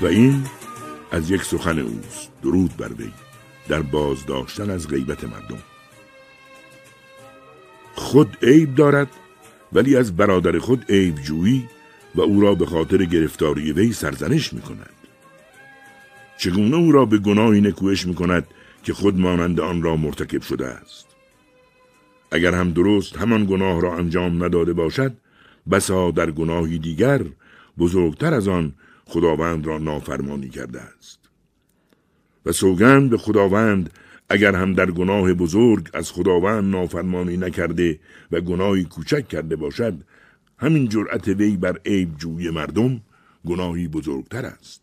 و این از یک سخن اوست درود بر وی در بازداشتن از غیبت مردم خود عیب دارد ولی از برادر خود عیب جویی و او را به خاطر گرفتاری وی سرزنش می کند. چگونه او را به گناهی نکوهش می کند که خود مانند آن را مرتکب شده است. اگر هم درست همان گناه را انجام نداده باشد بسا در گناهی دیگر بزرگتر از آن خداوند را نافرمانی کرده است. و سوگند به خداوند اگر هم در گناه بزرگ از خداوند نافرمانی نکرده و گناهی کوچک کرده باشد همین جرأت وی بر عیب جوی مردم گناهی بزرگتر است.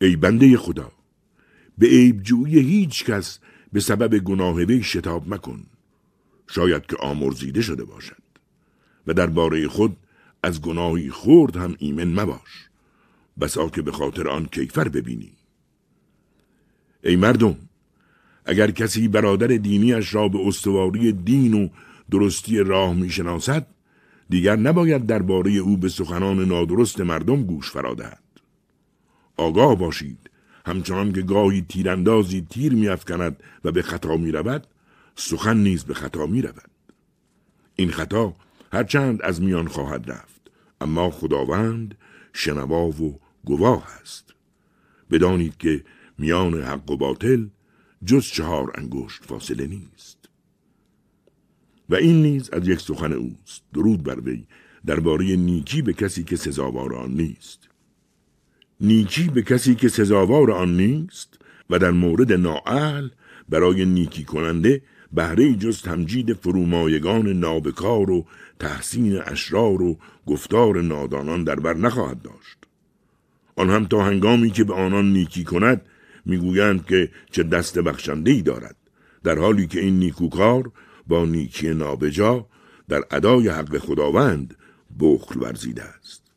ای بنده خدا به عیب جوی هیچ کس به سبب گناه وی شتاب مکن. شاید که آمرزیده شده باشد و درباره خود از گناهی خورد هم ایمن مباش. بسا که به خاطر آن کیفر ببینی ای مردم اگر کسی برادر دینیش را به استواری دین و درستی راه می‌شناسد دیگر نباید درباره او به سخنان نادرست مردم گوش فرادهد آگاه باشید همچنان که گاهی تیراندازی تیر میافکند و به خطا می رود سخن نیز به خطا می رود. این خطا هرچند از میان خواهد رفت اما خداوند شنوا و گواه است. بدانید که میان حق و باطل جز چهار انگشت فاصله نیست. و این نیز از یک سخن اوست. درود بر وی درباره نیکی به کسی که سزاوار آن نیست. نیکی به کسی که سزاوار آن نیست و در مورد نااهل برای نیکی کننده بهره جز تمجید فرومایگان نابکار و تحسین اشرار و گفتار نادانان در بر نخواهد داشت. آن هم تا هنگامی که به آنان نیکی کند می‌گویند که چه دست بخشنده ای دارد. در حالی که این نیکوکار با نیکی نابجا در ادای حق خداوند بخل ورزیده است.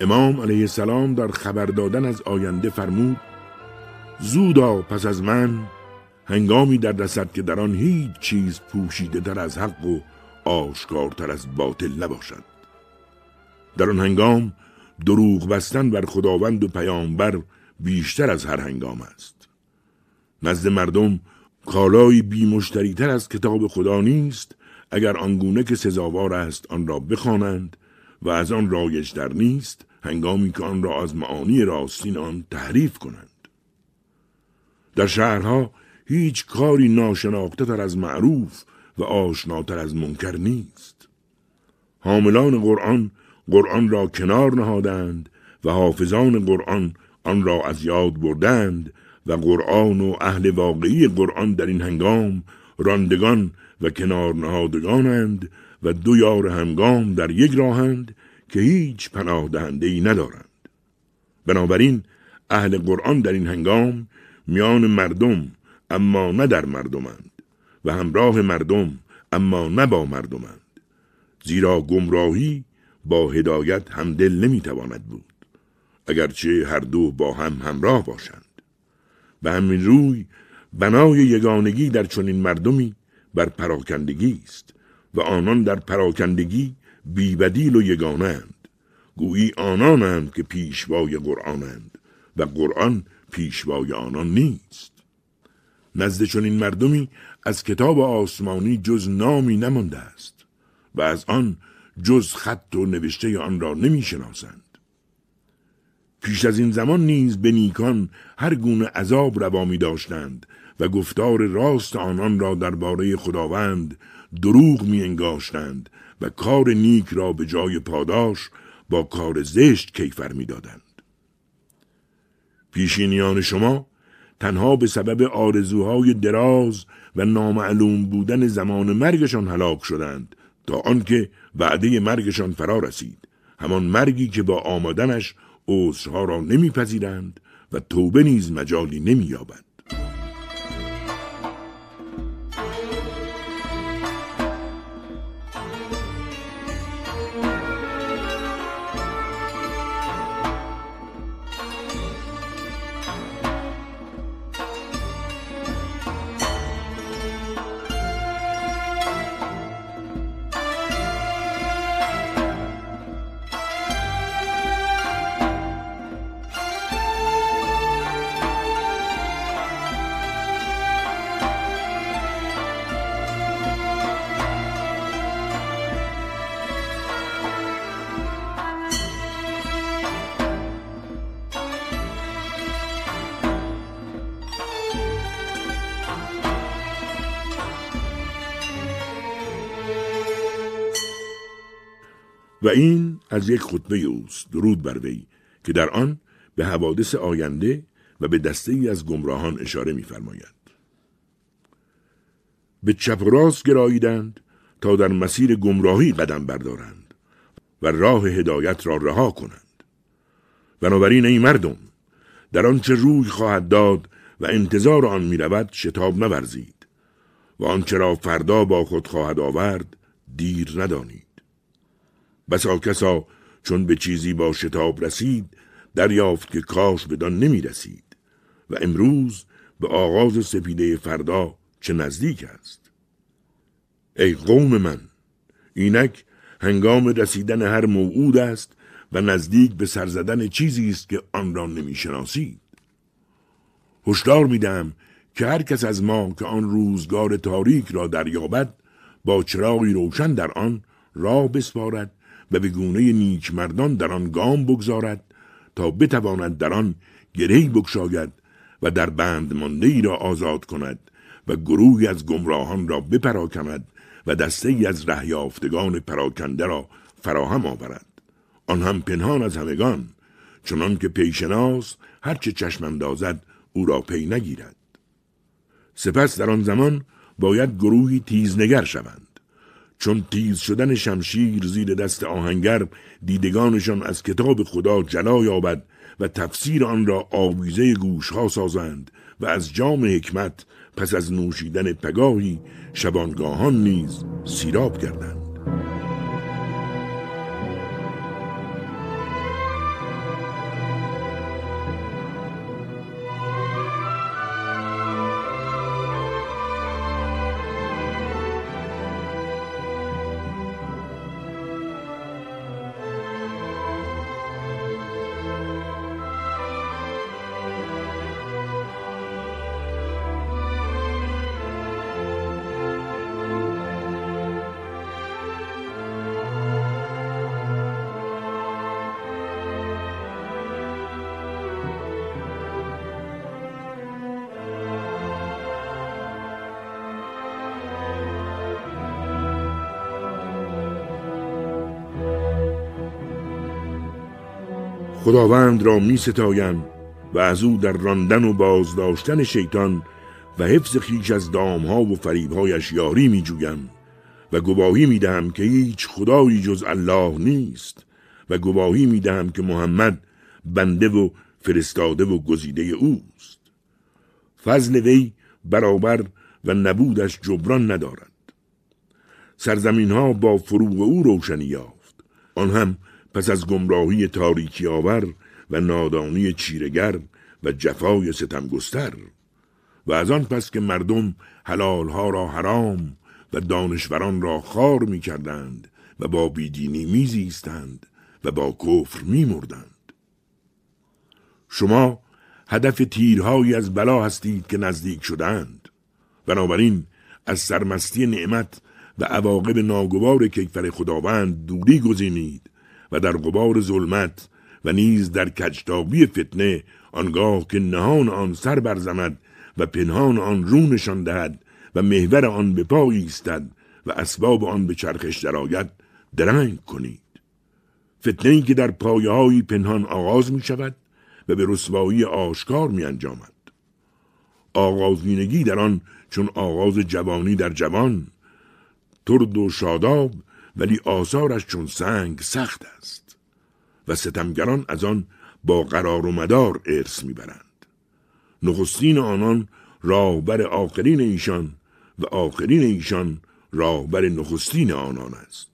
امام علیه السلام در خبر دادن از آینده فرمود زودا پس از من هنگامی در رسد که در آن هیچ چیز پوشیده در از حق و آشکارتر از باطل نباشد. در آن هنگام دروغ بستن بر خداوند و پیامبر بیشتر از هر هنگام است. نزد مردم کالایی بی تر از کتاب خدا نیست اگر آنگونه که سزاوار است آن را بخوانند و از آن رایج در نیست هنگامی که آن را از معانی راستین آن تحریف کنند. در شهرها هیچ کاری ناشناخته تر از معروف و آشناتر از منکر نیست. حاملان قرآن قرآن را کنار نهادند و حافظان قرآن آن را از یاد بردند و قرآن و اهل واقعی قرآن در این هنگام راندگان و کنار نهادگانند و دو یار همگام در یک راهند که هیچ پناه دهنده ای ندارند. بنابراین اهل قرآن در این هنگام میان مردم اما نه در مردمند و همراه مردم اما نه با مردمند. زیرا گمراهی با هدایت همدل نمی‌تواند بود اگرچه هر دو با هم همراه باشند. به همین روی بنای یگانگی در چنین مردمی بر پراکندگی است. و آنان در پراکندگی بیبدیل و یگانند گویی آنانند که پیشوای قرآنند و قرآن پیشوای آنان نیست نزد چنین مردمی از کتاب آسمانی جز نامی نمانده است و از آن جز خط و نوشته آن را نمی شناسند. پیش از این زمان نیز به نیکان هر گونه عذاب روا می داشتند و گفتار راست آنان را درباره خداوند دروغ می انگاشتند و کار نیک را به جای پاداش با کار زشت کیفر می دادند. پیشینیان شما تنها به سبب آرزوهای دراز و نامعلوم بودن زمان مرگشان هلاک شدند تا آنکه وعده مرگشان فرا رسید همان مرگی که با آمدنش عذرها را نمیپذیرند و توبه نیز مجالی نمییابند و این از یک خطبه اوست درود بر وی که در آن به حوادث آینده و به دسته ای از گمراهان اشاره می‌فرماید. به چپ و راست گراییدند تا در مسیر گمراهی قدم بردارند و راه هدایت را رها کنند بنابراین ای مردم در آنچه روی خواهد داد و انتظار آن می رود شتاب نورزید و آنچه را فردا با خود خواهد آورد دیر ندانید بسا کسا چون به چیزی با شتاب رسید دریافت که کاش بدان نمی رسید. و امروز به آغاز سپیده فردا چه نزدیک است؟ ای قوم من اینک هنگام رسیدن هر موعود است و نزدیک به سرزدن چیزی است که آن را نمی‌شناسید هشدار میدم که هر کس از ما که آن روزگار تاریک را دریابد با چراغی روشن در آن راه بسپارد و به گونه نیک مردان در آن گام بگذارد تا بتواند در آن گری بگشاید و در بند مانده ای را آزاد کند و گروهی از گمراهان را بپراکند و دسته ای از رهیافتگان پراکنده را فراهم آورد. آن هم پنهان از همگان چنان که پیشناس هرچه چشم اندازد او را پی نگیرد. سپس در آن زمان باید گروهی تیزنگر شوند. چون تیز شدن شمشیر زیر دست آهنگر دیدگانشان از کتاب خدا جلا یابد و تفسیر آن را آویزه گوشها سازند و از جام حکمت پس از نوشیدن پگاهی شبانگاهان نیز سیراب کردند خداوند را می ستایم و از او در راندن و بازداشتن شیطان و حفظ خیش از دامها و فریبهایش یاری می جویم و گواهی می دهم که هیچ خدایی جز الله نیست و گواهی می دهم که محمد بنده و فرستاده و گزیده اوست. فضل وی برابر و نبودش جبران ندارد. سرزمین ها با فروغ او روشنی یافت. آن هم پس از گمراهی تاریکی آور و نادانی چیرگر و جفای ستمگستر. و از آن پس که مردم حلالها را حرام و دانشوران را خار می کردند و با بیدینی می زیستند و با کفر می مردند. شما هدف تیرهایی از بلا هستید که نزدیک شدند بنابراین از سرمستی نعمت و عواقب ناگوار کیفر خداوند دوری گزینید. و در غبار ظلمت و نیز در کجتابی فتنه آنگاه که نهان آن سر برزمد و پنهان آن رو نشان دهد و محور آن به پا ایستد و اسباب آن به چرخش درآید درنگ کنید. فتنه ای که در پایه های پنهان آغاز می شود و به رسوایی آشکار می انجامد آغازینگی در آن چون آغاز جوانی در جوان ترد و شاداب ولی آثارش چون سنگ سخت است و ستمگران از آن با قرار و مدار ارث می‌برند. نخستین آنان راهبر آخرین ایشان و آخرین ایشان راهبر نخستین آنان است.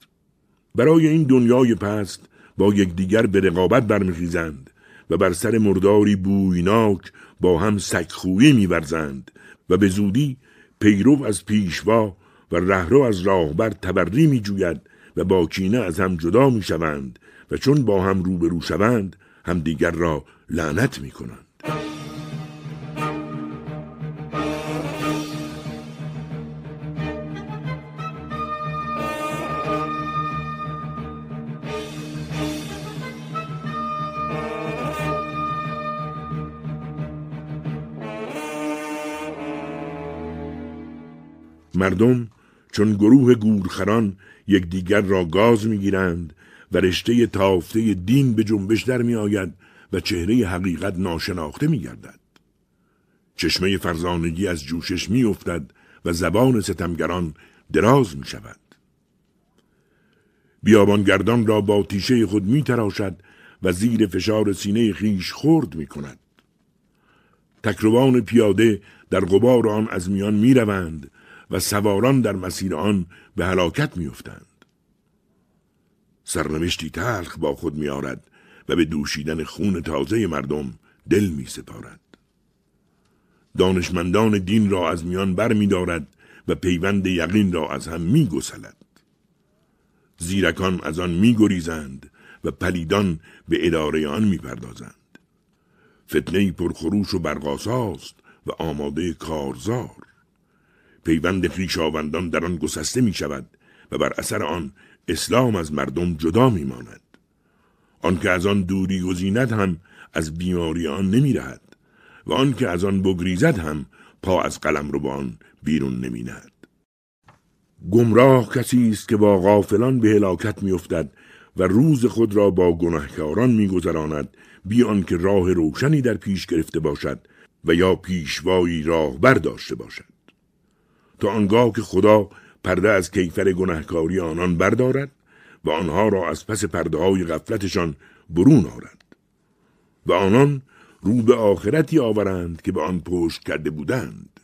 برای این دنیای پست با یکدیگر به رقابت برمیخیزند و بر سر مرداری بویناک با هم سکخویی میورزند و به زودی پیرو از پیشوا و رهرو از راهبر تبری میجوید و با کینه از هم جدا می‌شوند و چون با هم روبرو شوند همدیگر را لعنت می‌کنند. مردم چون گروه گورخران یکدیگر را گاز می‌گیرند و رشته تافته دین به جنبش در می آید و چهره حقیقت ناشناخته می گردد. چشمه فرزانگی از جوشش می افتد و زبان ستمگران دراز می شود. بیابانگردان را با تیشه خود می تراشد و زیر فشار سینه خیش خورد می کند. تکروان پیاده در غبار آن از میان می روند و سواران در مسیر آن به هلاکت میافتند سرنوشتی تلخ با خود میآرد و به دوشیدن خون تازه مردم دل می سپارد. دانشمندان دین را از میان بر می دارد و پیوند یقین را از هم می گسلد. زیرکان از آن می گریزند و پلیدان به اداره آن می پردازند. فتنه پرخروش و برقاساست و آماده کارزار. پیوند خیشاوندان در آن گسسته می شود و بر اثر آن اسلام از مردم جدا می ماند. آنکه از آن دوری گزیند هم از بیماری آن نمی رهد و آنکه از آن بگریزد هم پا از قلم رو با آن بیرون نمی نهد. گمراه کسی است که با غافلان به هلاکت میافتد و روز خود را با گناهکاران میگذراند بی آنکه راه روشنی در پیش گرفته باشد و یا پیشوایی راه برداشته باشد تا آنگاه که خدا پرده از کیفر گناهکاری آنان بردارد و آنها را از پس پرده های غفلتشان برون آرد و آنان رو به آخرتی آورند که به آن پشت کرده بودند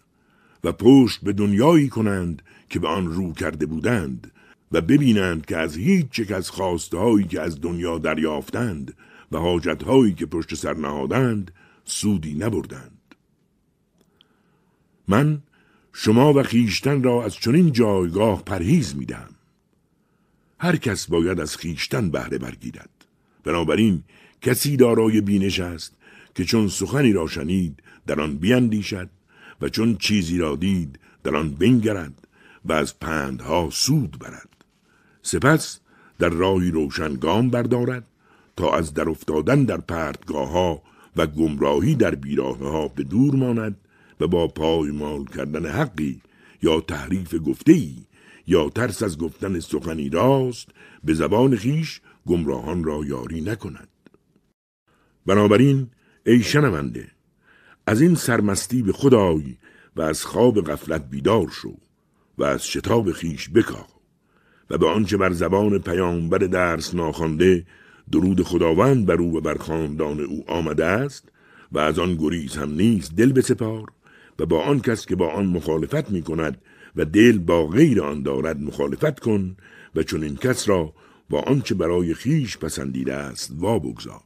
و پشت به دنیایی کنند که به آن رو کرده بودند و ببینند که از هیچ یک از خواسته هایی که از دنیا دریافتند و حاجت هایی که پشت سر نهادند سودی نبردند. من شما و خیشتن را از چنین جایگاه پرهیز میدم هر کس باید از خیشتن بهره برگیرد. بنابراین کسی دارای بینش است که چون سخنی را شنید در آن بیندیشد و چون چیزی را دید در آن بنگرد و از پندها سود برد. سپس در راهی روشن گام بردارد تا از در افتادن در پرتگاه ها و گمراهی در بیراه ها به دور ماند و با پایمال کردن حقی یا تحریف گفتهی یا ترس از گفتن سخنی راست به زبان خیش گمراهان را یاری نکند. بنابراین ای شنونده از این سرمستی به خدای و از خواب غفلت بیدار شو و از شتاب خیش بکاه و به آنچه بر زبان پیامبر درس ناخوانده درود خداوند بر او و بر خاندان او آمده است و از آن گریز هم نیست دل بسپار و با آن کس که با آن مخالفت می کند و دل با غیر آن دارد مخالفت کن و چون این کس را با آنچه برای خیش پسندیده است وا بگذار.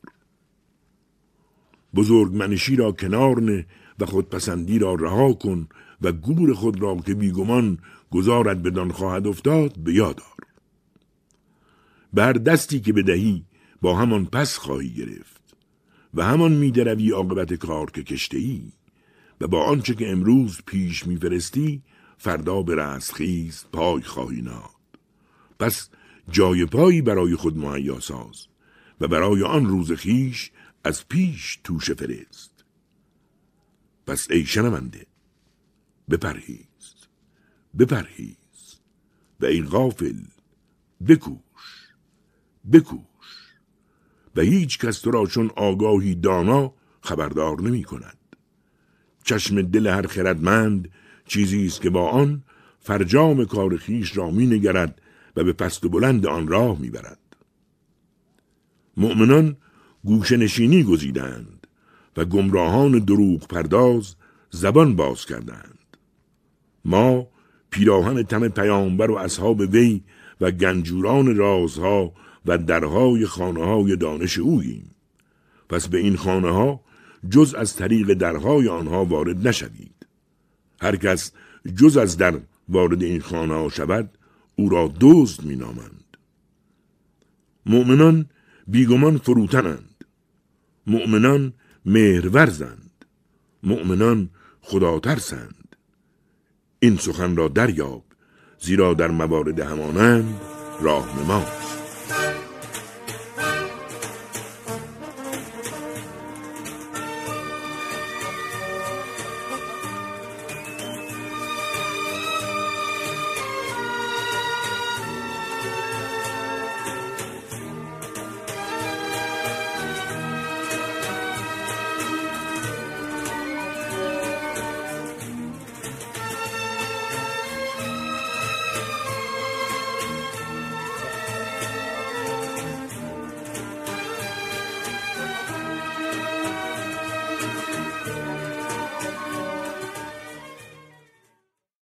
بزرگمنشی را کنار نه و خودپسندی را رها کن و گور خود را که بیگمان گذارد بدان خواهد افتاد به یاد بر دستی که بدهی با همان پس خواهی گرفت و همان میدروی عاقبت کار که کشته ای و با آنچه که امروز پیش میفرستی فردا به رستخیز پای خواهی ناد پس جای پایی برای خود مهیا ساز و برای آن روز خیش از پیش توش فرست. پس ای شنونده بپرهیز بپرهیز و ای غافل بکوش بکوش. و هیچ کس تو را چون آگاهی دانا خبردار نمی کند. چشم دل هر خردمند چیزی است که با آن فرجام کار خیش را می نگرد و به پست و بلند آن راه می برد. مؤمنان گوش نشینی گزیدند و گمراهان دروغ پرداز زبان باز کردند. ما پیراهن تم پیامبر و اصحاب وی و گنجوران رازها و درهای خانه های دانش اوییم. پس به این خانه ها جز از طریق درهای آنها وارد نشوید. هر کس جز از در وارد این خانه ها شود او را دزد می نامند. مؤمنان بیگمان فروتنند. مؤمنان مهرورزند. مؤمنان خدا ترسند. این سخن را دریاب زیرا در موارد همانند راهنماست